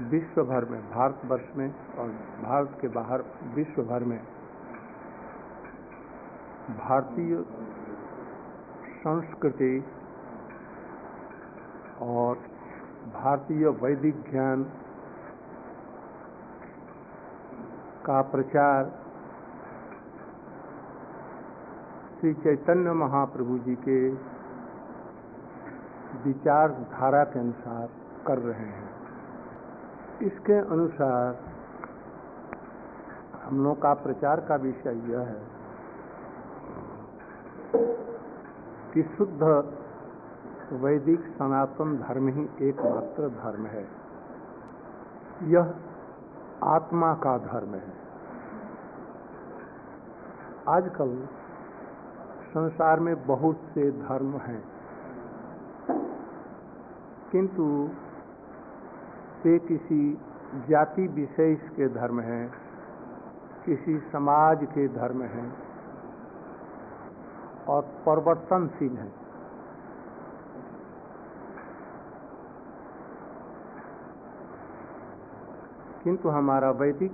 विश्व भर में, भारतवर्ष में और भारत के बाहर विश्व भर में भारतीय संस्कृति और भारतीय वैदिक ज्ञान का प्रचार श्री चैतन्य महाप्रभु जी के विचारधारा के अनुसार कर रहे हैं। इसके अनुसार हम लोग का प्रचार का विषय यह है कि शुद्ध वैदिक सनातन धर्म ही एकमात्र धर्म है। यह आत्मा का धर्म है। आजकल संसार में बहुत से धर्म हैं, किंतु वे किसी जाति विशेष के धर्म हैं, किसी समाज के धर्म हैं और परिवर्तनशील हैं। किंतु हमारा वैदिक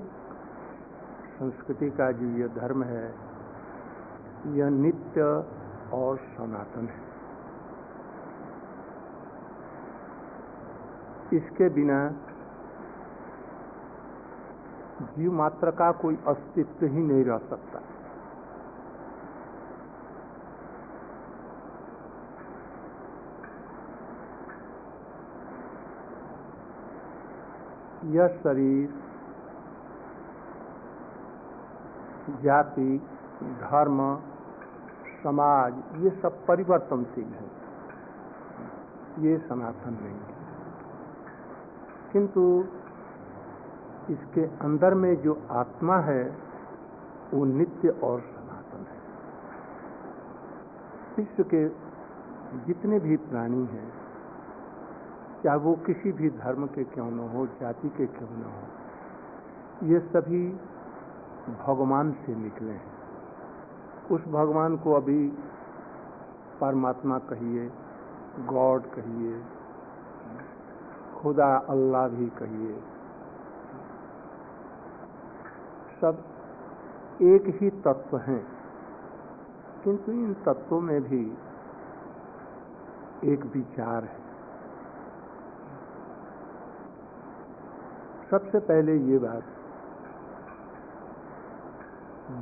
संस्कृति का जो यह धर्म है, यह नित्य और सनातन है। इसके बिना जीव मात्र का कोई अस्तित्व ही नहीं रह सकता। यह शरीर, जाति, धर्म, समाज, ये सब परिवर्तनशील है। ये सनातन नहीं है। किंतु इसके अंदर में जो आत्मा है, वो नित्य और सनातन है। विश्व के जितने भी प्राणी हैं, चाहे वो किसी भी धर्म के क्यों न हो, जाति के क्यों न हो, ये सभी भगवान से निकले हैं। उस भगवान को अभी परमात्मा कहिए, गॉड कहिए खुदा अल्लाह भी कहिए। सब एक ही तत्व हैं, किंतु इन तत्वों में भी एक विचार है। सबसे पहले ये बात,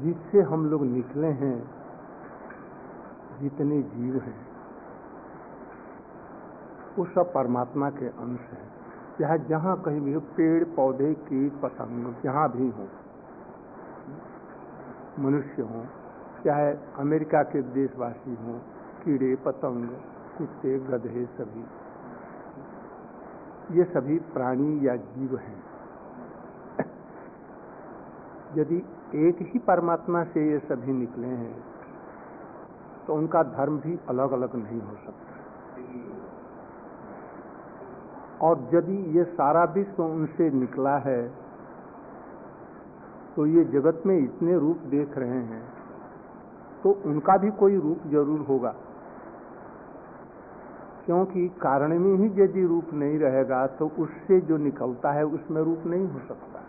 जिससे हम लोग निकले हैं, जितने जीव हैं, वो सब परमात्मा के अंश हैं। चाहे जहाँ कहीं भी हो पेड़, पौधे, कीट, पतंग, जहाँ भी हो। मनुष्य हो, चाहे अमेरिका के देशवासी हों, कीड़े, पतंग, कुत्ते, गधे सभी। ये सभी प्राणी या जीव हैं। यदि एक ही परमात्मा से ये सभी निकले हैं तो उनका धर्म भी अलग अलग नहीं हो सकता। और यदि ये सारा विश्व उनसे निकला है तो ये जगत में इतने रूप देख रहे हैं तो उनका भी कोई रूप ज़रूर होगा। क्योंकि कारण में ही यदि रूप नहीं रहेगा तो उससे जो निकलता है, उसमें रूप नहीं हो सकता।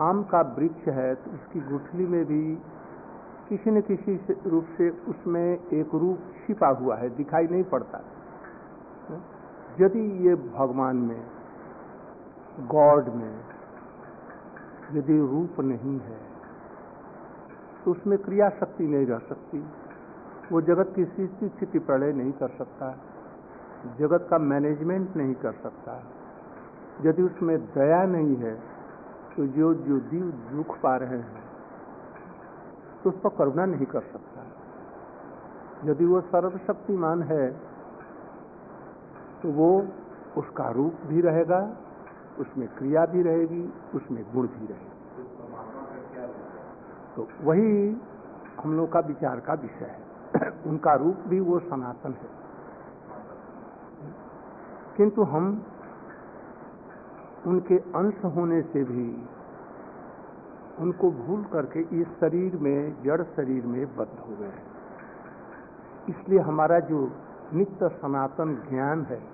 आम का वृक्ष है तो उसकी गुठली में भी किसी न किसी रूप से उसमें एक रूप छिपा हुआ है, दिखाई नहीं पड़ता। यदि ये भगवान में, गॉड में यदि रूप नहीं है तो उसमें क्रिया शक्ति नहीं रह सकती। वो जगत की सृष्टि स्थिति प्रलय नहीं कर सकता। जगत का मैनेजमेंट नहीं कर सकता। यदि उसमें दया नहीं है तो जो जो जीव दुख पा रहे हैं तो उस पर करुणा नहीं कर सकता। यदि वो सर्वशक्तिमान है तो वो उसका रूप भी रहेगा, उसमें क्रिया भी रहेगी, उसमें गुण भी रहेगी। तो वही हम लोग का विचार का विषय है। उनका रूप भी वो सनातन है। किंतु हम उनके अंश होने से भी उनको भूल करके इस शरीर में, जड़ शरीर में बद्ध हो गए हैं। इसलिए हमारा जो नित्य सनातन ज्ञान है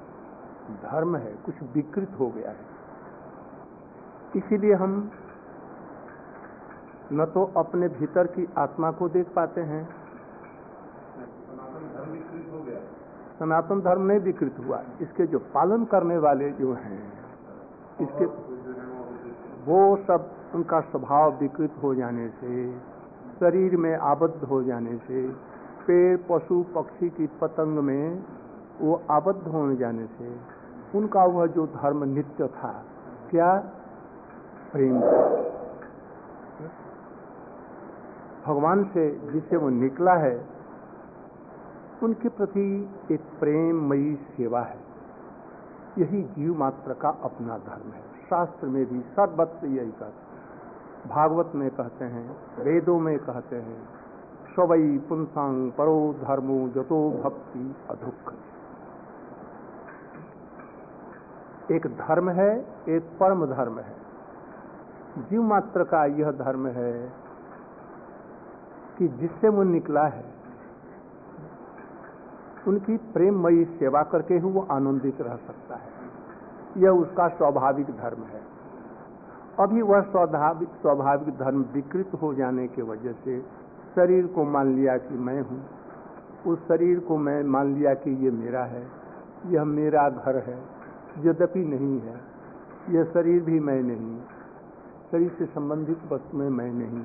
धर्म है, कुछ विकृत हो गया है। इसीलिए हम न तो अपने भीतर की आत्मा को देख पाते हैं। सनातन धर्म नहीं विकृत हुआ। इसके जो पालन करने वाले जो हैं, इसके वो सब उनका स्वभाव विकृत हो जाने से, शरीर में आबद्ध हो जाने से, पेड़, पशु, पक्षी की पतंग में वो आबद्ध होने जाने से उनका वह जो धर्म नित्य था, क्या प्रेम था? भगवान से जिसे वो निकला है, उनके प्रति एक प्रेममयी सेवा है। यही जीव मात्र का अपना धर्म है। शास्त्र में भी सर्वत्र यही कहते भागवत में कहते हैं, वेदों में कहते हैं स्वई पुंसांग परो धर्मो जतो भक्ति अधुख एक धर्म है, एक परम धर्म है। जीव मात्र का यह धर्म है कि जिससे वो निकला है, उनकी प्रेममयी सेवा करके ही वो आनंदित रह सकता है। यह उसका स्वाभाविक धर्म है। अभी वह स्वाभाविक स्वाभाविक धर्म विकृत हो जाने की वजह से शरीर को मान लिया कि मैं हूँ। उस शरीर को मैं, मान लिया कि ये मेरा है। यह मेरा घर है। यद्यपि नहीं है, यह शरीर भी मैं नहीं, शरीर से संबंधित वस्तु में मैं नहीं,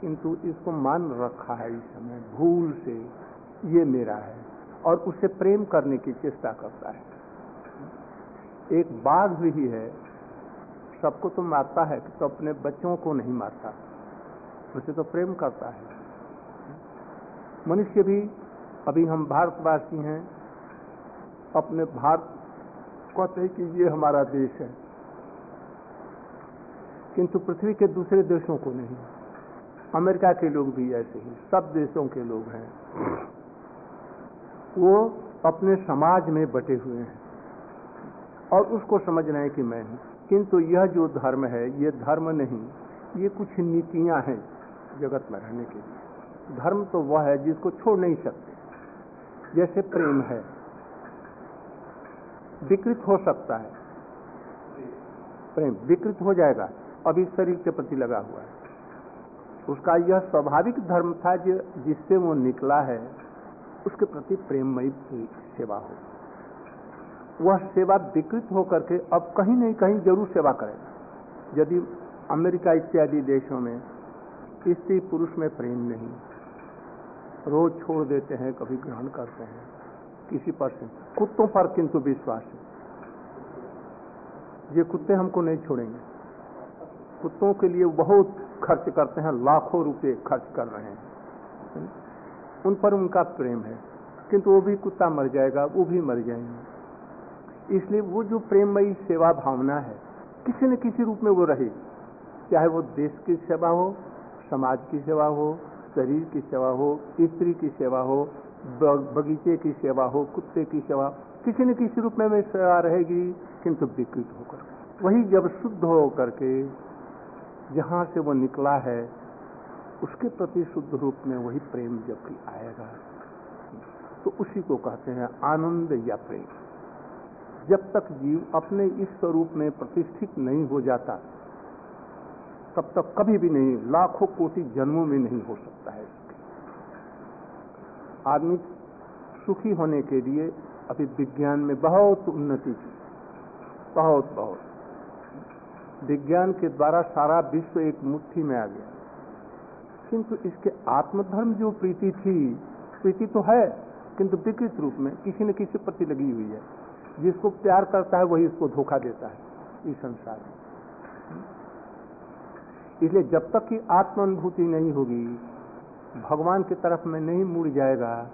किंतु इसको मान रखा है इस समय, भूल से ये मेरा है और उसे प्रेम करने की चेष्टा करता है। एक बाघ भी है, सबको तो मारता है तो अपने बच्चों को नहीं मारता, उसे तो प्रेम करता है। मनुष्य भी, अभी हम भारतवासी हैं, अपने भारत कहते हैं कि ये हमारा देश है। किंतु पृथ्वी के दूसरे देशों को नहीं। अमेरिका के लोग भी ऐसे ही, सब देशों के लोग हैं। वो अपने समाज में बटे हुए हैं। और उसको समझ रहे हैं कि मैं हूँ। किंतु यह जो धर्म है, ये धर्म नहीं, ये कुछ नीतियाँ हैं जगत में रहने के लिए। धर्म तो वह है जिसको छोड़ नहीं सकते। जैसे प्रेम है। विकृत हो सकता है। प्रेम विकृत हो जाएगा अभी शरीर के प्रति लगा हुआ है। उसका यह स्वाभाविक धर्म था जो जिससे वो निकला है, उसके प्रति प्रेममयी सेवा हो। वह सेवा विकृत होकर के अब कहीं नहीं कहीं ज़रूर सेवा करेगा यदि अमेरिका इत्यादि देशों में स्त्री पुरुष में प्रेम नहीं, रोज छोड़ देते हैं, कभी ग्रहण करते हैं, किसी पर से कुत्तों पर किंतु विश्वास है। ये कुत्ते हमको नहीं छोड़ेंगे। कुत्तों के लिए बहुत खर्च करते हैं, लाखों रुपए खर्च कर रहे हैं। उन पर उनका प्रेम है। किंतु वो भी कुत्ता मर जाएगा, वो भी मर जाएँगे। इसलिए वो जो प्रेममयी सेवा भावना है, किसी न किसी रूप में वो रहे। चाहे वो देश की सेवा हो, समाज की सेवा हो, शरीर की सेवा हो, स्त्री की सेवा हो बगीचे की सेवा हो, कुत्ते की सेवा, किसी न किसी रूप में सेवा रहेगी, किंतु विकृत होकर। वही जब शुद्ध हो करके जहाँ से वो निकला है, उसके प्रति शुद्ध रूप में वही प्रेम जब भी आएगा। तो उसी को कहते हैं आनंद या प्रेम। जब तक जीव अपने इस स्वरूप में प्रतिष्ठित नहीं हो जाता, तब तक कभी भी नहीं, लाखों कोटि जन्मों में नहीं हो सकता है। आदमी सुखी होने के लिए अभी विज्ञान में बहुत उन्नति की। बहुत बहुत। विज्ञान के द्वारा सारा विश्व एक मुट्ठी में आ गया। किंतु इसके आत्मधर्म जो प्रीति थी, प्रीति तो है, किंतु विकृत रूप में किसी न किसी प्रति लगी हुई है। जिसको प्यार करता है, वही उसको धोखा देता है इस संसार में। इसलिए जब तक कि आत्म अनुभूति नहीं होगी भगवान की तरफ़ में नहीं मुड़ जाएगा,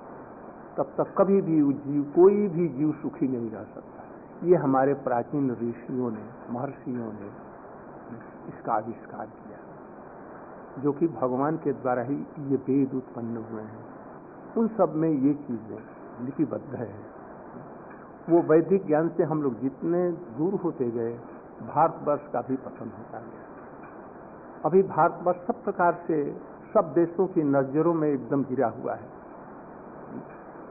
तब तक कभी भी जीव, कोई भी जीव सुखी नहीं रह सकता। ये हमारे प्राचीन ऋषियों ने, महर्षियों ने इसका आविष्कार किया, जो कि भगवान के द्वारा ही ये वेद उत्पन्न हुए हैं। उन सब में ये चीज़ें लिपिबद्ध है। वो वैदिक ज्ञान से हम लोग जितने दूर होते गए, भारतवर्ष का भी पतन होता गया। अभी भारतवर्ष सब प्रकार से सब देशों की नज़रों में एकदम गिरा हुआ है।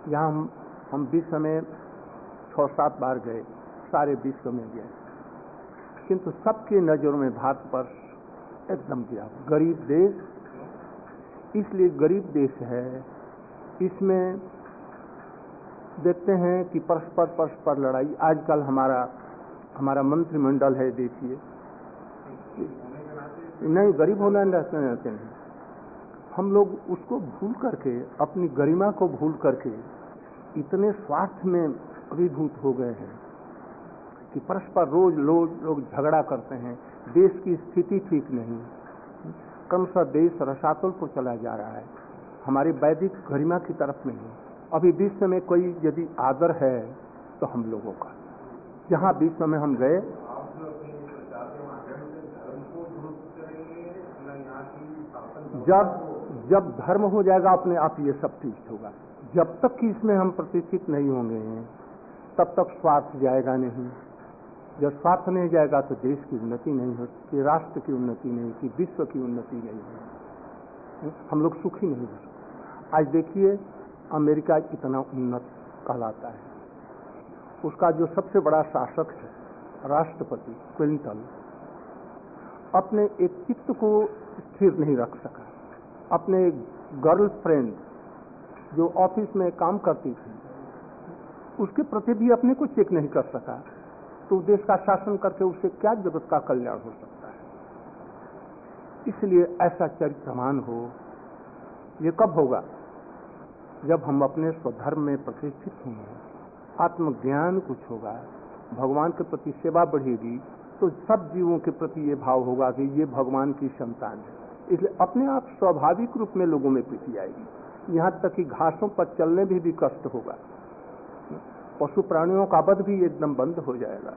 यहाँ हम हम विश्व में छः सात बार गए, सारे विश्व में गए। किंतु सबके नज़रों में भारतवर्ष एकदम गिरा गरीब देश, इसलिए गरीब देश है। इसमें देखते हैं कि परस्पर परस्पर लड़ाई। आजकल हमारा हमारा मंत्रिमंडल है, देखिए। नहीं, गरीब होना रहते नहीं हम लोग उसको भूल करके, अपनी गरिमा को भूल करके इतने स्वार्थ में अभिभूत हो गए हैं कि परस्पर रोज रोज लोग झगड़ा करते हैं। देश की स्थिति ठीक नहीं। क्रमशः देश रसातल को चला जा रहा है। हमारी वैदिक गरिमा की तरफ़ नहीं। अभी विश्व में कोई यदि आदर है तो हम लोगों का। जहाँ विश्व में हम गए, जब जब धर्म हो जाएगा, अपने आप ये सब ठीक होगा। जब तक कि इसमें हम प्रतिष्ठित नहीं होंगे, तब तक स्वार्थ जाएगा नहीं। जब स्वार्थ नहीं जाएगा तो देश की उन्नति नहीं हो राष्ट्र की उन्नति नहीं होती, विश्व की उन्नति नहीं हो हम लोग सुखी नहीं हो। सकते आज देखिए, अमेरिका इतना उन्नत कहलाता है। उसका जो सबसे बड़ा शासक है, राष्ट्रपति क्लिंटन, अपने एक चित्त को स्थिर नहीं रख सका। अपने गर्ल फ्रेंड जो ऑफ़िस में काम करती थी, उसके प्रति भी अपने को चेक नहीं कर सका। तो देश का शासन करके उससे क्या जगत का कल्याण हो सकता है? इसलिए ऐसा चरित्रमान हो, ये कब होगा? जब हम अपने स्वधर्म में प्रतिष्ठित होंगे, आत्मज्ञान कुछ होगा, भगवान के प्रति सेवा बढ़ेगी तो सब जीवों के प्रति ये भाव होगा कि ये भगवान की संतान है। इसलिए अपने आप स्वाभाविक रूप में लोगों में प्रीति आएगी। यहाँ तक कि घासों पर चलने भी भी कष्ट होगा। पशु प्राणियों का वध भी एकदम बंद हो जाएगा।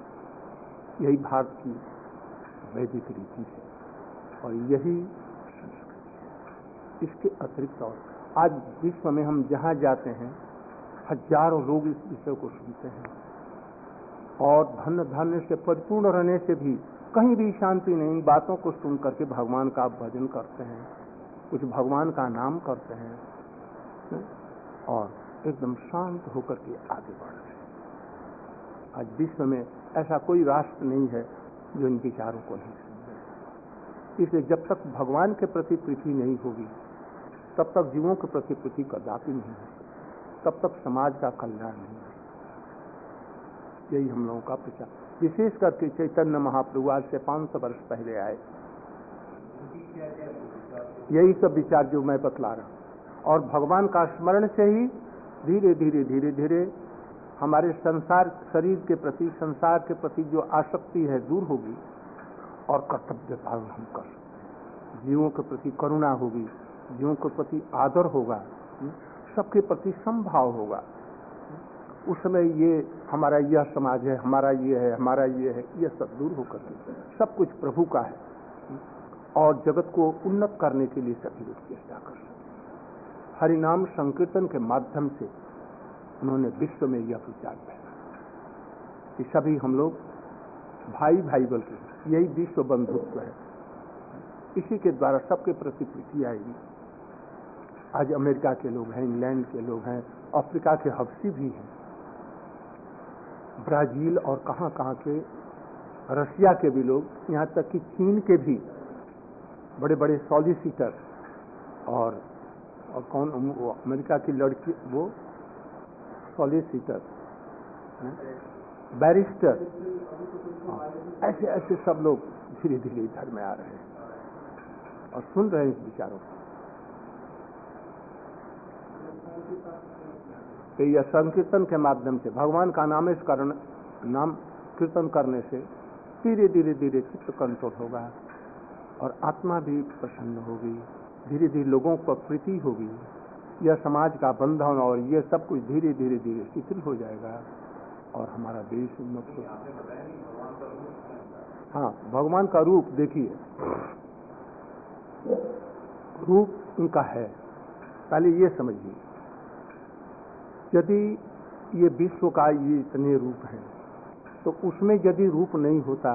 यही भारत की वैदिक रीति है और यही इसके अतिरिक्त और आज विश्व में हम जहाँ जाते हैं, हज़ारों लोग इस विषय को सुनते हैं और धन धन्य से परिपूर्ण रहने से भी कहीं भी शांति नहीं, बातों को सुन करके भगवान का भजन करते हैं, कुछ भगवान का नाम करते हैं और एकदम शांत होकर के आगे बढ़ रहे हैं। आज विश्व में ऐसा कोई राष्ट्र नहीं है जो इन विचारों को नहीं इसलिए जब तक भगवान के प्रति प्रीति नहीं होगी, तब तक जीवों के प्रति प्रीति कदापि नहीं होगी, तब तक समाज का कल्याण नहीं होगा। यही हम लोगों का प्रचार विशेष करके चैतन्य महाप्रभु आज से 500 वर्ष पहले आए। यही सब विचार जो मैं बतला रहा हूँ। और भगवान का स्मरण से ही धीरे धीरे धीरे धीरे हमारे संसार, शरीर के प्रति, संसार के प्रति जो आसक्ति है दूर होगी और कर्तव्य पालन हम कर सकते जीवों के प्रति करुणा होगी, जीवों के प्रति आदर होगा सबके प्रति संभाव होगा। उस समय ये हमारा यह समाज है, हमारा ये है, हमारा ये है, ये सब दूर होकर के, सब कुछ प्रभु का है। और जगत को उन्नत करने के लिए सभी लोग चेष्टा कर सकते हरिनाम संकीर्तन के माध्यम से उन्होंने विश्व में यह विचार फैला कि सभी हम लोग भाई भाई बल्कि यही विश्व बंधुत्व है। इसी के द्वारा सबके प्रति प्रीति आएगी। आज अमेरिका के लोग हैं, इंग्लैंड के लोग हैं, अफ्रीका के हफ्सी भी हैं। ब्राज़ील और कहाँ कहाँ के, रशिया के भी लोग, यहाँ तक कि चीन के भी बड़े बड़े सॉलिसिटर और और कौन, वो अमेरिका की लड़की, वो सॉलिसिटर बैरिस्टर ऐसे ऐसे सब लोग धीरे धीरे इधर में आ रहे हैं और सुन रहे हैं इस विचारों को। तो यह संकीर्तन के माध्यम से, भगवान का नाम इस कारण, नाम कीर्तन करने से धीरे धीरे धीरे चित्त कंट्रोल होगा और आत्मा भी प्रसन्न होगी। धीरे धीरे लोगों को प्रीति होगी। यह समाज का बंधन और यह सब कुछ धीरे धीरे धीरे शिथिल हो जाएगा और हमारा देश उन्नत हो हाँ भगवान का रूप देखिए। रूप उनका है। पहले ये समझिए। यदि ये विश्व का ये इतने रूप है तो उसमें यदि रूप नहीं होता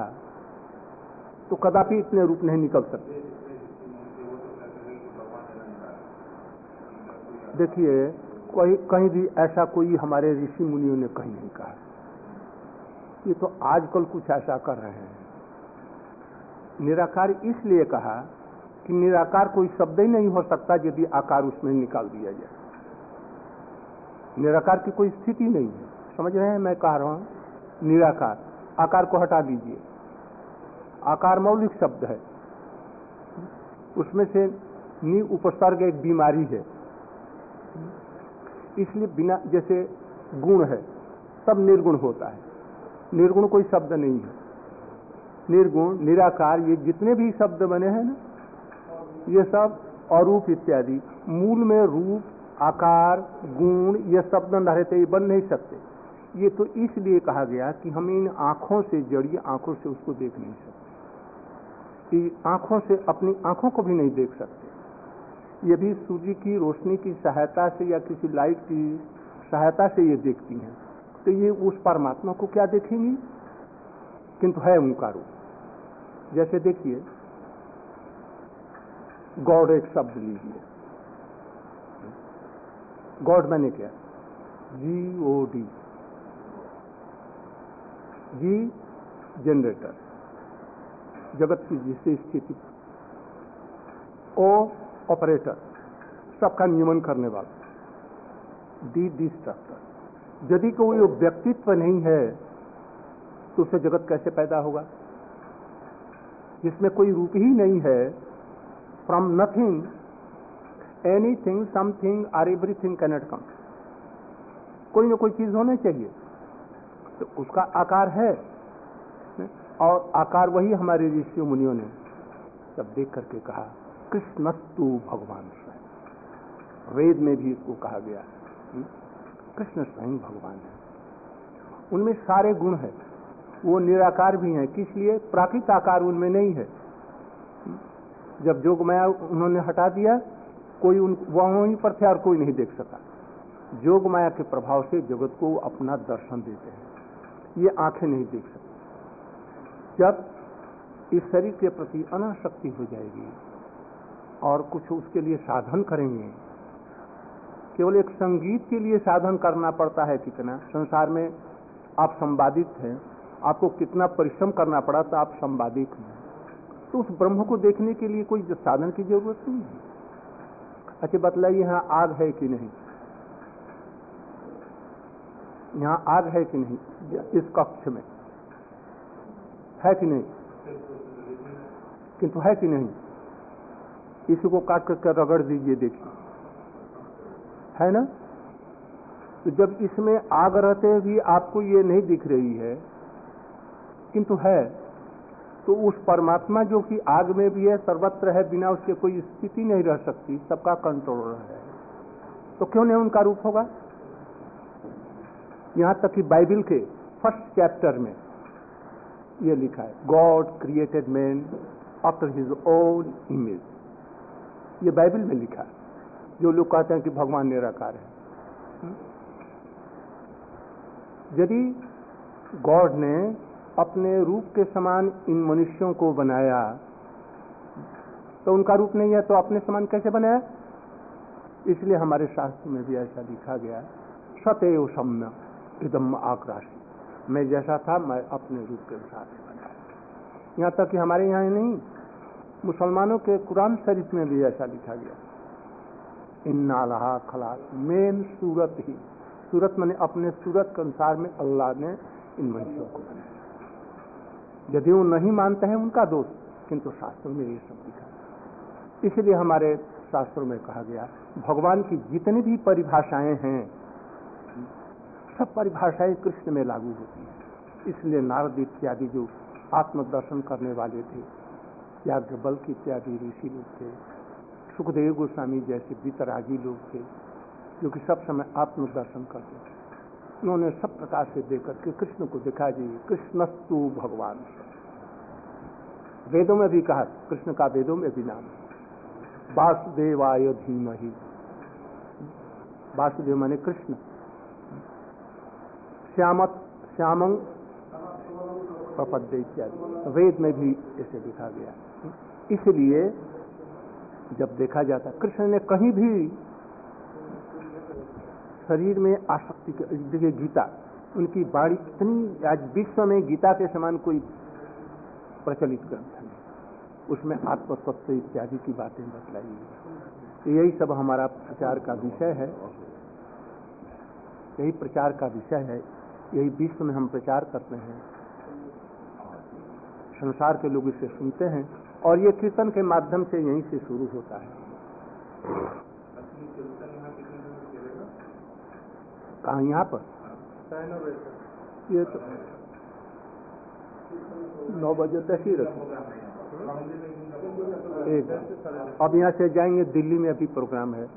तो कदापि इतने रूप नहीं निकल सकते। देखिए, कोई कहीं भी ऐसा कोई हमारे ऋषि मुनियों ने कहीं नहीं कहा। ये तो आजकल कुछ ऐसा कर रहे हैं। निराकार इसलिए कहा कि निराकार कोई शब्द ही नहीं हो सकता यदि आकार उसमें निकाल दिया जाए। निराकार की कोई स्थिति नहीं है। समझ रहे हैं? मैं कह रहा हूँ, निराकार। आकार को हटा दीजिए। आकार मौलिक शब्द है। उसमें से नी उपसर्ग एक बीमारी है। इसलिए बिना, जैसे गुण है, सब निर्गुण होता है। निर्गुण कोई शब्द नहीं है। निर्गुण, निराकार, ये जितने भी शब्द बने हैं ना, ये सब अरूप इत्यादि। मूल में रूप आकार, गुण, ये शब्द न रहते ये बन नहीं सकते। ये तो इसलिए कहा गया कि हम इन आँखों से जड़िए आँखों से उसको देख नहीं सकते। कि आँखों से अपनी आँखों को भी नहीं देख सकते। ये भी सूर्य की रोशनी की सहायता से या किसी लाइट की सहायता से ये देखती हैं। तो ये उस परमात्मा को क्या देखेंगी? किंतु है उनका रूप। जैसे देखिए गौड़ एक शब्द लीजिए। गॉड मैंने क्या। जी ओ डी जी जनरेटर जगत की जिससे स्थिति। ओ ऑपरेटर सबका नियमन करने वाला। डी डिस्ट्रक्टर यदि कोई व्यक्तित्व नहीं है तो उसे जगत कैसे पैदा होगा? जिसमें कोई रूप ही नहीं है from nothing anything something or everything cannot come कोई ना कोई चीज़ होनी चाहिए। तो उसका आकार है। और आकार वही हमारे ऋषि मुनियों ने जब देख करके कहा, कृष्णस्तु भगवान स्वयं। वेद में भी इसको कहा गया कृष्ण स्वयं भगवान है। उनमें सारे गुण है। वो निराकार भी हैं। किस लिए? प्राकृत आकार उनमें नहीं है। जब जोग माया उन्होंने हटा दिया कोई उन, वहीं पर थे और कोई नहीं देख सका। जोग माया के प्रभाव से जगत को अपना दर्शन देते हैं। ये आँखें नहीं देख सकती। जब इस शरीर के प्रति अनाशक्ति हो जाएगी और कुछ उसके लिए साधन करेंगे, केवल एक संगीत के लिए साधन करना पड़ता है कितना? संसार में आप संवादित हैं, आपको कितना परिश्रम करना पड़ा तो आप संवादित हैं। तो उस ब्रह्म को देखने के लिए कोई साधन की ज़रूरत नहीं है। अच्छा बतलाइए, यहाँ आग है कि नहीं? यहाँ आग है कि नहीं? इस कक्ष में। है कि नहीं? किंतु है कि नहीं? इसी को काट कर रगड़ दीजिए, देखिए। है ना? तो जब इसमें आग रहते भी आपको ये नहीं दिख रही है, किंतु है। तो उस परमात्मा जो कि आग में भी है, सर्वत्र है, बिना उसके कोई स्थिति नहीं रह सकती, सबका कंट्रोल है। तो क्यों नहीं उनका रूप होगा? यहाँ तक कि बाइबल के फ़र्स्ट चैप्टर में यह लिखा है, God created man after his own image. ये बाइबल में लिखा है। जो लोग कहते हैं कि भगवान निराकार है। यदि गॉड ने अपने रूप के समान इन मनुष्यों को बनाया। तो उनका रूप नहीं है तो अपने समान कैसे बनाया? इसलिए हमारे शास्त्र में भी ऐसा लिखा गया सतएव सम्य इदम आक्राशी मैं जैसा था, मैं अपने रूप के अनुसार यहाँ तक कि हमारे यहाँ नहीं, मुसलमानों के कुरान शरीफ में भी ऐसा लिखा गया इन्ना लहा खला मेन सूरत ही। सूरत मैंने अपने सूरत के अनुसार में अल्लाह ने इन मनुष्यों को बनाया। यदि वो नहीं मानते हैं, उनका दोष। किंतु शास्त्रों में ये सब लिखा इसलिए हमारे शास्त्रों में कहा गया, भगवान की जितनी भी परिभाषाएँ हैं, सब परिभाषाएँ कृष्ण में लागू होती हैं। इसलिए नारद इत्यादि जो आत्मदर्शन करने वाले थे, याज्ञबल इत्यादि ऋषि लोग थे, सुखदेव गोस्वामी जैसे वितरागी लोग थे, जो कि सब समय आत्मदर्शन करते थे। उन्होंने सब प्रकार से देकर के कृष्ण को दिखा जी, कृष्णस्तु भगवान। वेदों में भी कहा, कृष्ण का वेदों में भी नाम। वासुदेवाय धीमहि। वासुदेव माने कृष्ण। श्यामत श्यामंग प्रपद्य इत्यादि। वेद में भी इसे लिखा गया। इसलिए जब देखा जाता, कृष्ण ने कहीं भी शरीर में आसक्ति देखिए गीता। उनकी बाड़ी कितनी आज विश्व में गीता के समान कोई प्रचलित ग्रंथ नहीं। उसमें आत्मतत्व इत्यादि की बातें बतलाई तो यही सब हमारा प्रचार का विषय है। यही प्रचार का विषय है। यही विश्व में हम प्रचार करते हैं। संसार के लोग इसे सुनते हैं। और ये कीर्तन के माध्यम से यहीं से शुरू होता है। कहा यहाँ पर। ये तो नौ बजे तक ही रखें। एक अब यहाँ से जाएँगे, दिल्ली में अभी प्रोग्राम है।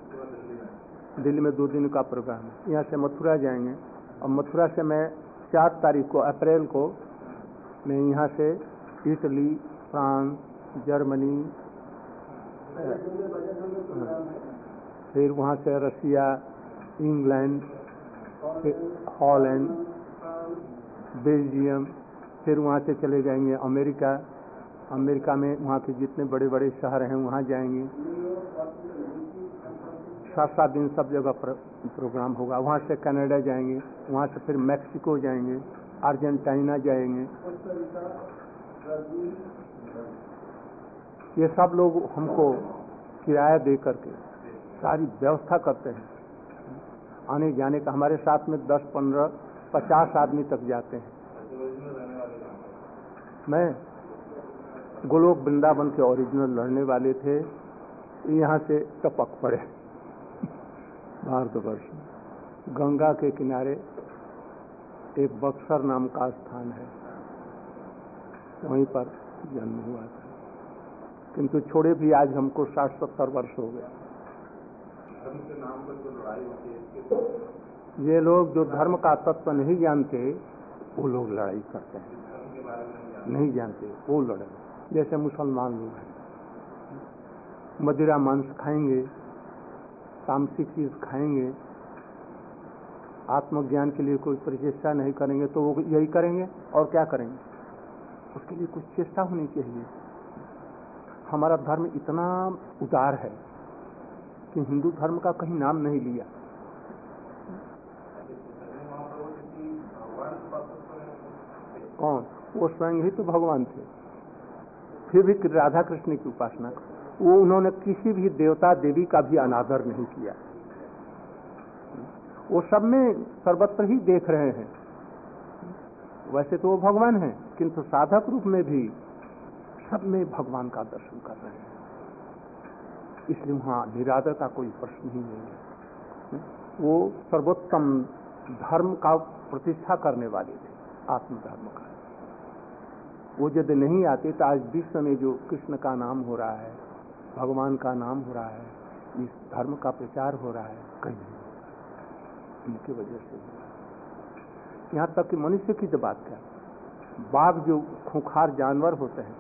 दिल्ली में दो दिन का प्रोग्राम है। यहाँ से मथुरा जाएँगे। और मथुरा से मैं चार तारीख को, अप्रैल को, मैं यहाँ से इटली, फ्रांस, जर्मनी फिर वहाँ से रसिया इंग्लैंड हॉलैंड बेल्जियम फिर वहाँ से चले जाएँगे अमेरिका। अमेरिका में वहाँ के जितने बड़े बड़े शहर हैं वहाँ जाएँगे। सात सात दिन सब जगह प्र, प्रोग्राम होगा। वहाँ से कनाडा जाएँगे वहाँ से फिर मैक्सिको जाएँगे अर्जेंटीना जाएँगे। ये सब लोग हमको किराया दे करके सारी व्यवस्था करते हैं। आने जाने का, हमारे साथ में दस, पंद्रह, पचास आदमी तक जाते हैं। मैं गोलोक वृंदावन के ओरिजिनल लड़ने वाले थे। यहाँ से टपक पड़े। भारतवर्ष गंगा के किनारे एक बक्सर नाम का स्थान है। वहीं पर जन्म हुआ था। किंतु छोड़े भी आज हमको साठ, सत्तर वर्ष हो गए ये लोग जो धर्म का तत्व नहीं जानते वो लोग लड़ाई करते हैं। नहीं जानते। वो लड़े। जैसे मुसलमान लोग हैं। मदिरा मांस खाएँगे तामसिक चीज़ खाएँगे आत्मज्ञान के लिए कोई प्रचेष्टा नहीं करेंगे तो वो यही करेंगे और क्या करेंगे? उसके लिए कुछ चेष्टा होनी चाहिए। हमारा धर्म इतना उदार है कि हिंदू धर्म का कहीं नाम नहीं लिया। कौन? वो स्वयं ही तो भगवान थे। फिर भी राधा कृष्ण की उपासना वो उन्होंने किसी भी देवता देवी का भी अनादर नहीं किया। वो सब में सर्वत्र ही देख रहे हैं। वैसे तो वो भगवान हैं, किंतु साधक रूप में भी सब में भगवान का दर्शन कर रहे हैं। इसलिए वहाँ निरादर का कोई प्रश्न ही नहीं है। वो सर्वोत्तम धर्म का प्रतिष्ठा करने वाले थे, आत्मधर्म का। वो यदि नहीं आते तो आज विश्व में जो कृष्ण का नाम हो रहा है, भगवान का नाम हो रहा है, इस धर्म का प्रचार हो रहा है, कहीं इनकी वजह से यहाँ तक कि मनुष्य की जो बात क्या बाघ जो खूंखार जानवर होते हैं,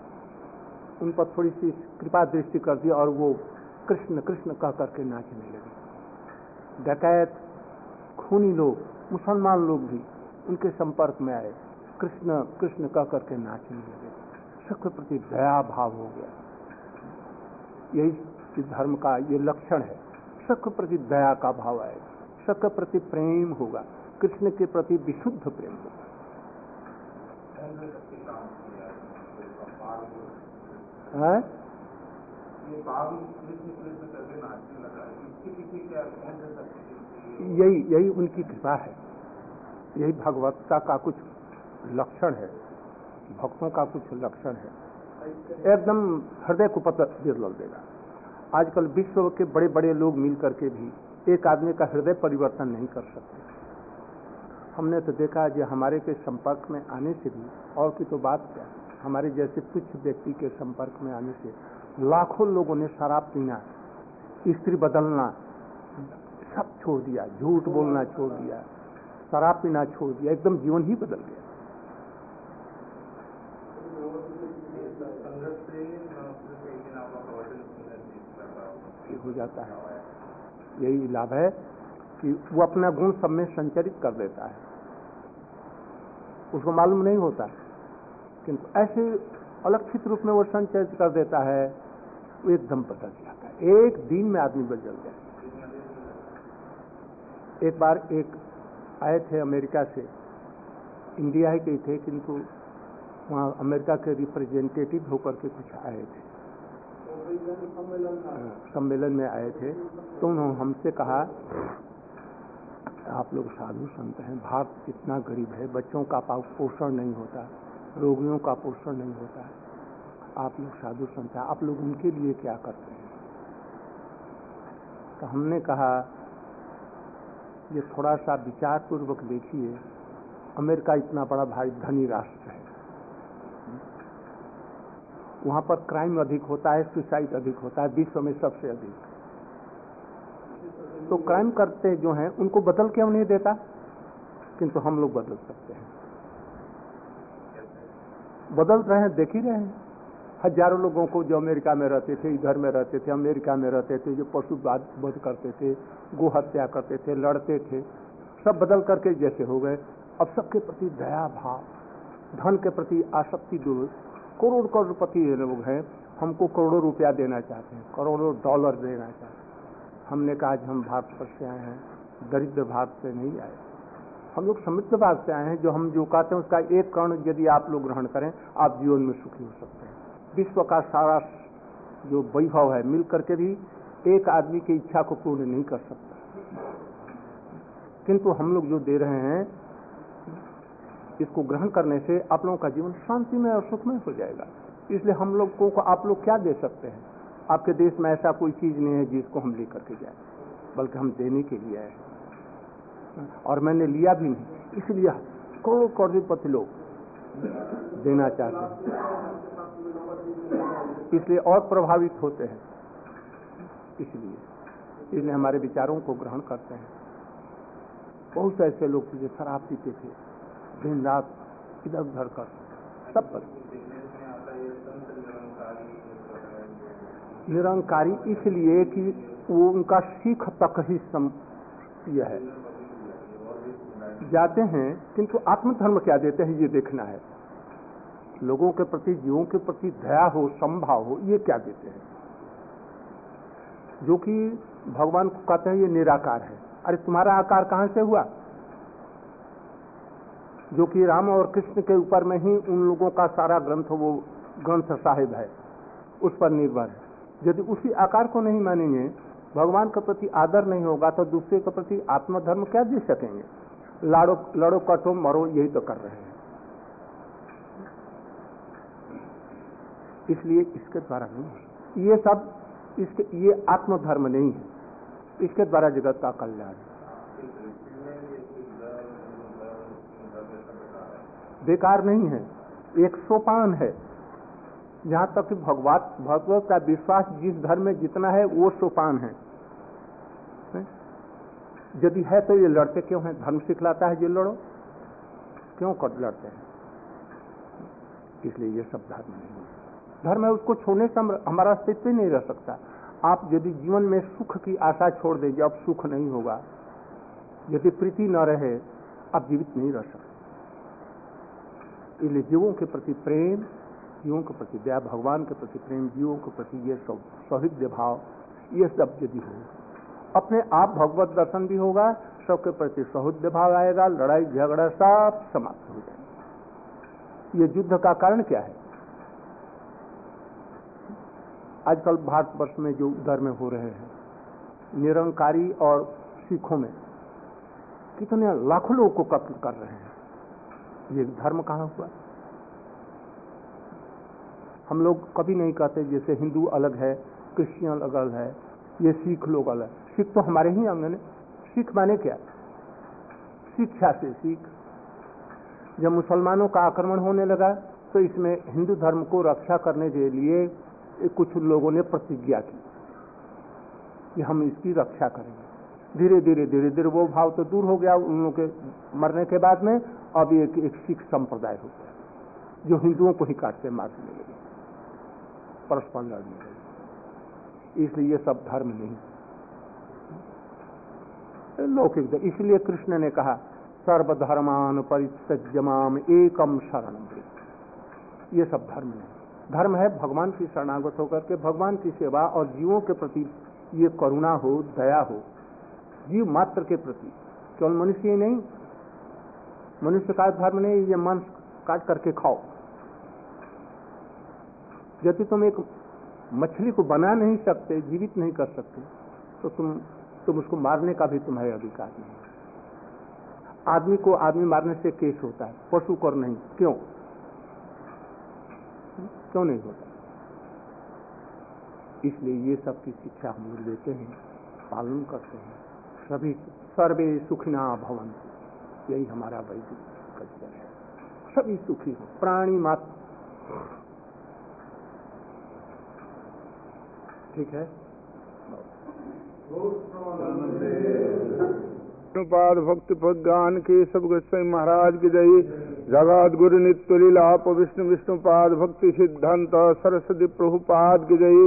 उन पर थोड़ी सी कृपा दृष्टि कर दी और वो कृष्ण कृष्ण कह करके नाचने लगे। डकैत, खूनी लोग, मुसलमान लोग भी उनके संपर्क में आए। कृष्ण कृष्ण कह करके नाचने लगे। सबके प्रति दया भाव हो गया। यही धर्म का ये लक्षण है। सबके प्रति दया का भाव आएगा सबके प्रति प्रेम होगा। कृष्ण के प्रति विशुद्ध प्रेम होगा। है? यही यही उनकी कृपा है। यही भगवत्ता का कुछ लक्षण है। भक्तों का कुछ लक्षण है। एकदम हृदय को पता बिरल देगा। आजकल विश्व के बड़े बड़े लोग मिल करके भी एक आदमी का हृदय परिवर्तन नहीं कर सकते। हमने तो देखा जो हमारे के संपर्क में आने से भी और की तो बात क्या? हमारे जैसे तुच्छ व्यक्ति के संपर्क में आने से लाखों लोगों ने शराब पीना, स्त्री बदलना सब छोड़ दिया, झूठ बोलना छोड़ दिया, शराब पीना छोड़ दिया, एकदम जीवन ही बदल गया। ये हो जाता है। यही लाभ है कि वो अपना गुण सब में संचरित कर देता है। उसको मालूम नहीं होता किंतु ऐसे अलक्षित रूप में वो संचरित कर देता है, वो एकदम बदल जाता है। एक दिन में आदमी बदल जाए एक बार एक आए थे अमेरिका से। इंडिया ही के थे किंतु वहाँ अमेरिका के रिप्रेजेंटेटिव होकर के कुछ आए थे। सम्मेलन में आए थे। तो उन्होंने हमसे कहा आप लोग साधु संत हैं भारत इतना गरीब है बच्चों का पोषण नहीं होता रोगियों का पोषण नहीं होता। है आप लोग साधु संत हैं आप लोग उनके लिए क्या करते हैं? तो हमने कहा ये थोड़ा सा विचार पूर्वक देखिए, अमेरिका इतना बड़ा भाई धनी राष्ट्र है। वहाँ पर क्राइम अधिक होता है, सुसाइड अधिक होता है, विश्व में सबसे अधिक। तो क्राइम करते जो हैं, उनको बदल क्यों नहीं देता? किंतु हम लोग बदल सकते हैं। बदल रहे हैं, देख ही रहे हैं। हज़ारों लोगों को जो अमेरिका में रहते थे, इधर में रहते थे, अमेरिका में रहते थे, जो पशु वध करते थे, गो हत्या करते थे, लड़ते थे, सब बदल करके जैसे हो गए। अब सबके प्रति दया भाव, धन के प्रति आसक्ति दूर। करोड़ करोड़पति लोग हैं, हमको करोड़ों रुपया देना चाहते हैं, करोड़ों डॉलर देना चाहते हैं। हमने कहा, आज हम भारत पर से आए हैं, दरिद्र भारत से नहीं आए। हम लोग समृद्ध भारत से आए हैं, जो हम जो कहते हैं, उसका एक कर्ण यदि आप लोग ग्रहण करें, आप जीवन में सुखी हो सकते हैं। विश्व का सारा जो वैभव है मिल करके भी एक आदमी की इच्छा को पूर्ण नहीं कर सकता। किंतु हम लोग जो दे रहे हैं, इसको ग्रहण करने से आप लोगों का जीवन शांति में और सुखमय हो जाएगा। इसलिए हम लोगों को आप लोग क्या दे सकते हैं? आपके देश में ऐसा कोई चीज़ नहीं है जिसको हम लेकर के जाए, बल्कि हम देने के लिए आए और मैंने लिया भी नहीं, इसलिए करोड़ करोड़पति लोग देना चाहते हैं। इसलिए और प्रभावित होते हैं। इसलिए इसलिए हमारे विचारों को ग्रहण करते हैं। बहुत ऐसे लोग थे जो शराब पीते थे, दिन रात इधर उधर कर, सब पर। निरंकारी इसलिए कि वो उनका सीख तक ही सम यह है। जाते हैं, किंतु आत्मधर्म क्या देते हैं, ये देखना है। लोगों के प्रति, जीवों के प्रति दया हो संभाव हो, ये क्या देते हैं? जो कि भगवान को कहते हैं ये निराकार है। अरे तुम्हारा आकार कहाँ से हुआ? जो कि राम और कृष्ण के ऊपर में ही उन लोगों का सारा ग्रंथ, वो ग्रंथ साहिब है, उस पर निर्भर है। यदि उसी आकार को नहीं मानेंगे, भगवान के प्रति आदर नहीं होगा तो दूसरे के प्रति आत्मधर्म क्या दे सकेंगे? लाड़ो, लड़ो, कटो, मरो, यही तो कर रहे हैं। इसलिए इसके द्वारा नहीं है। ये सब इसके, ये आत्मधर्म नहीं है। इसके द्वारा जगत का कल्याण बेकार नहीं है। एक सोपान है। जहाँ तक कि भगवत भगवत का विश्वास जिस धर्म में जितना है, वो सोपान है? यदि है तो ये लड़ते क्यों हैं? धर्म सिखलाता है ये लड़ो। क्यों कर लड़ते हैं? इसलिए ये सब धर्म नहीं है। धर्म है, उसको छोड़ने से हमारा अस्तित्व ही नहीं रह सकता। आप यदि जीवन में सुख की आशा छोड़ दें अब सुख नहीं होगा। यदि प्रीति न रहे, आप जीवित नहीं रह सकते। इसलिए जीवों के प्रति प्रेम, जीवों के प्रति दया, भगवान के प्रति प्रेम, जीवों के प्रति ये सब सौहृदय भाव, ये सब यदि हो, अपने आप भगवत दर्शन भी होगा, सबके प्रति सौहृदय भाव आएगा, लड़ाई झगड़ा सब समाप्त हो जाएगा। ये युद्ध का कारण क्या है? आजकल भारतवर्ष में जो धर्म हो रहे हैं, निरंकारी और सिखों में, कितने लाखों लोगों को कत्ल कर रहे हैं। ये धर्म कहाँ हुआ? हम लोग कभी नहीं कहते जैसे हिंदू अलग है, क्रिश्चियन अलग है, ये सिख लोग अलग सिख तो हमारे ही अंग ने। सिख माने क्या? शिक्षा से सीख। जब मुसलमानों का आक्रमण होने लगा तो इसमें हिंदू धर्म को रक्षा करने के लिए कुछ लोगों ने प्रतिज्ञा की कि हम इसकी रक्षा करेंगे। धीरे धीरे धीरे धीरे वो भाव तो दूर हो गया उन लोगों के मरने के बाद में। अब एक, एक सिख संप्रदाय हो गया जो हिंदुओं को ही काटते मारने लगे परस्पर लड़ने लगे। इसलिए ये सब धर्म नहीं लौकिक इसलिए कृष्ण ने कहा सर्वधर्मान परित्यजमाम एकम शरण ये सब धर्म नहीं धर्म है भगवान की शरणागत होकर के भगवान की सेवा और जीवों के प्रति ये करुणा हो, दया हो, जीव मात्र के प्रति। केवल मनुष्य ही नहीं, मनुष्य का धर्म नहीं, ये मांस काट करके खाओ। यदि तुम एक मछली को बना नहीं सकते, जीवित नहीं कर सकते तो तुम तुम उसको मारने का भी तुम्हारे अधिकार नहीं। आदमी को आदमी मारने से केस होता है, पशु कर नहीं। क्यों? क्यों नहीं होता? इसलिए ये सब की शिक्षा हम लोग देते हैं, पालन करते हैं। सभी, सर्वे सुखिना भवन यही हमारा वैदिक कल्चर है। सभी सुखी हो, प्राणी मात्र ठीक है? पाद भक्ति प्रज्ञान के सब गोस्वामी महाराज की जय। जगत गुरु नित्य लीलाप विष्णु विष्णुपाद भक्ति सिद्धांत सरस्वती प्रभुपाद की जय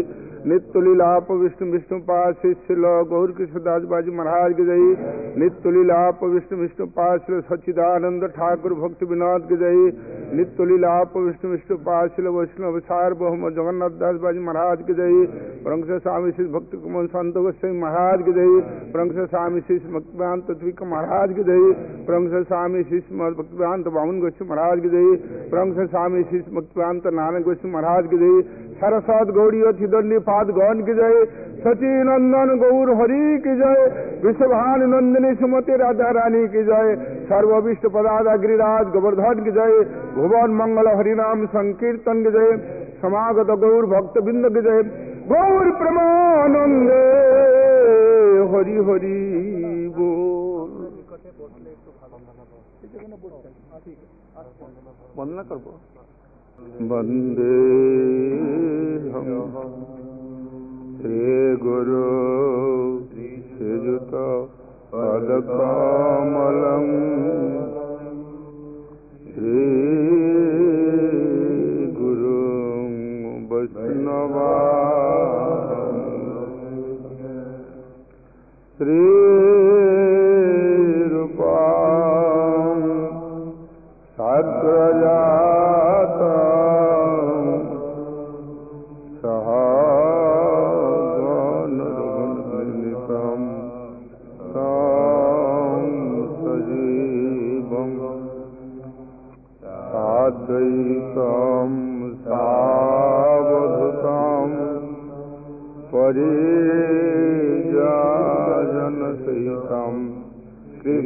नित्य लीलाप विष्णु विष्णुपाद शिष्य गौर कृष्णदास बाजी महाराज की जय। नित्य लीलाप विष्णु विष्णुपाद शिल सच्चिदानंद ठाकुर भक्त विनोद की जय। नित्य लीलाप विष्णु विष्णुपाद शिल वैष्णव सार्वभौम जगन्नाथ दास बाजी महाराज की जय। प्रंश स्वामी श्री भक्ति कुमार संत गोस्वामी महाराज की जय प्रंश स्वामी श्री भक्तिवेंत पृथ्वी महाराज की जय प्रंश स्वामी श्री भक्तिवेंत बामन गोस्वामी महाराज की जय प्रंश स्वामी श्री भक्तिवेंत नानक गोस्वामी महाराज की जय सरस्वत गौड़ी थिदंडी पाद गौन की जय सची नंदन गौर हरि की जय विश्वभान नंदिनी सुमति राधा रानी की जय सर्वविष्ट पदादा गिरिराज गोवर्धन की जय भुवन मंगल हरिनाम संकीर्तन की जय समागत गौर भक्त बिंद की जय। गौर प्रमानंदे हरि हरि बोल। वंदना करबो वंदे हम। श्री श्री श्री गुरू तमल श्री गुरू वषण श्रीूपा सत र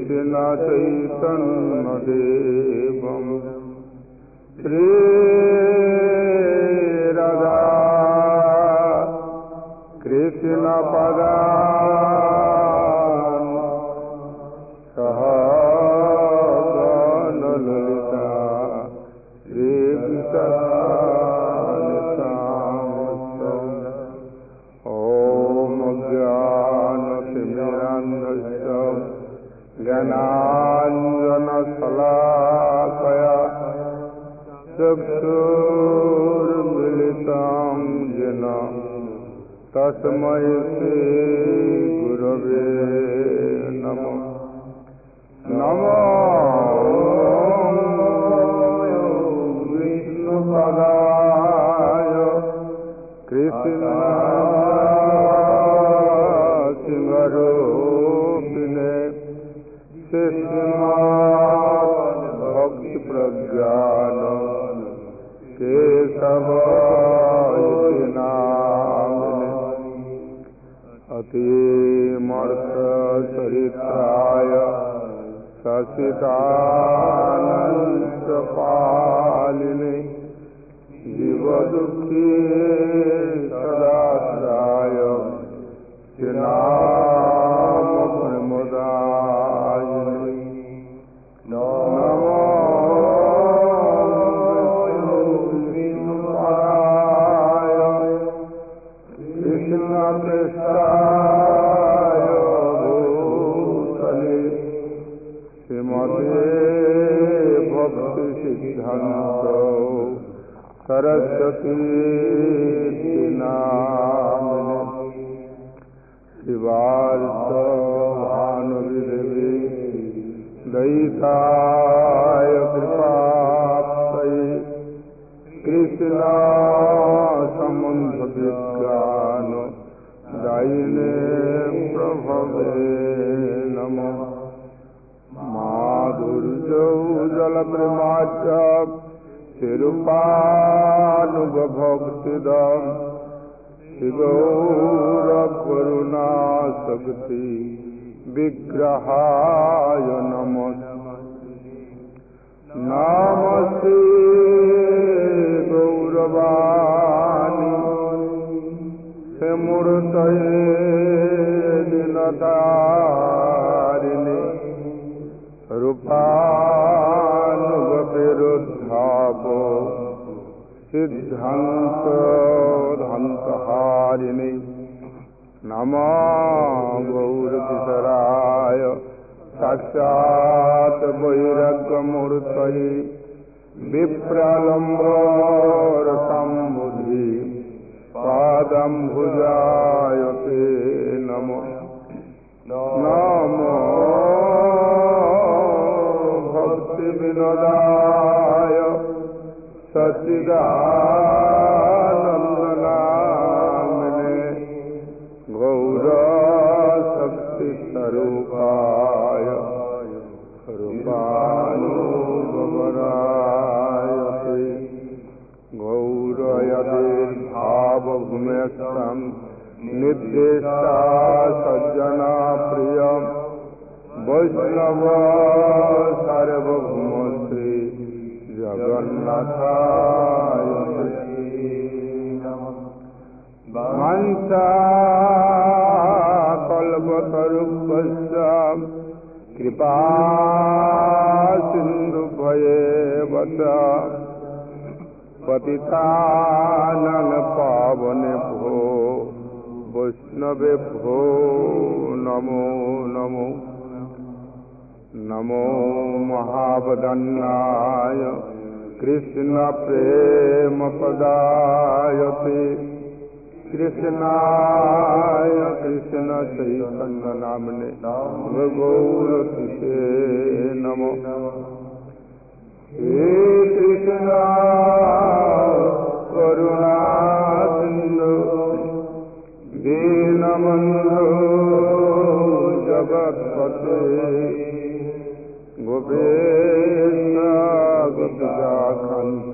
कृष्ण चैतन श्रीष प तस्मै सिद्धान्तोदन्तहारिणि नमा गौरपितराय साक्षात् वैरग्मूर्तये विप्रलम्बरसम्बुधि पादम्भुजाय ते नमो नमो भक्तिविनोदा सचिदानन्दनामने नन्दना रूपानुभवराय शक्ति निर्देशा स्वरूप सज्जना प्रिय वैष्णव सर्वभूम পতিতানন পাবনে ভো বৈষ্ণবে ভো নমো নমো নমো মহাবদন্নায় कृष्ण प्रेम पदायते कृष्णाय कृष्ण चैतन्य नाम्ने गौर कृषे नम। हे कृष्ण करुणासिन्धु दीनमन्धो जगत्पते गोपे जा खन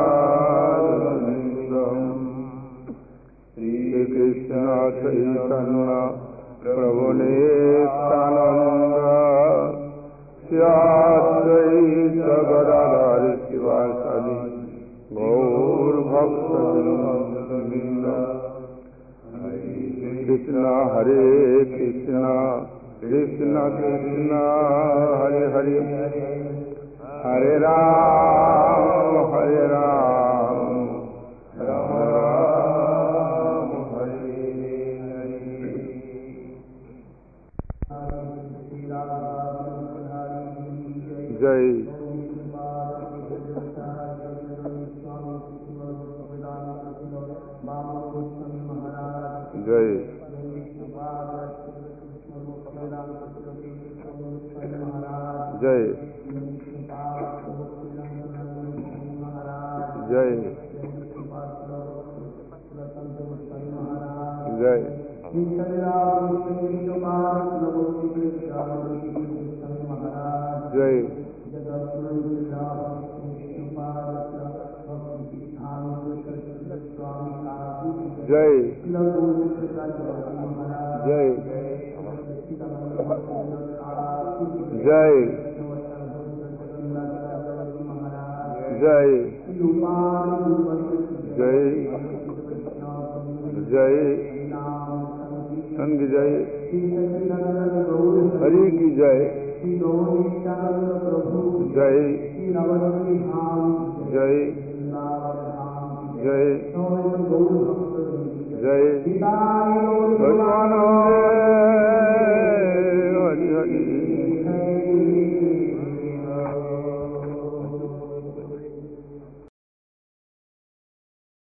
श्रीकृष्ण चैतन्य प्रभुनेतानन्द स्याद्वैत गदाधर शिवासदि गौरभक्तवृन्द कृष्ण हरे कृष्ण कृष्ण कृष्ण हरे हरे। हरे राम हरे राम जय। जय। जय। जय। जय। जय। जय। जय। जय। जय। जय। संग जय। हरि की जय। जय। जय। जय। जय। भगवान। हरि हरि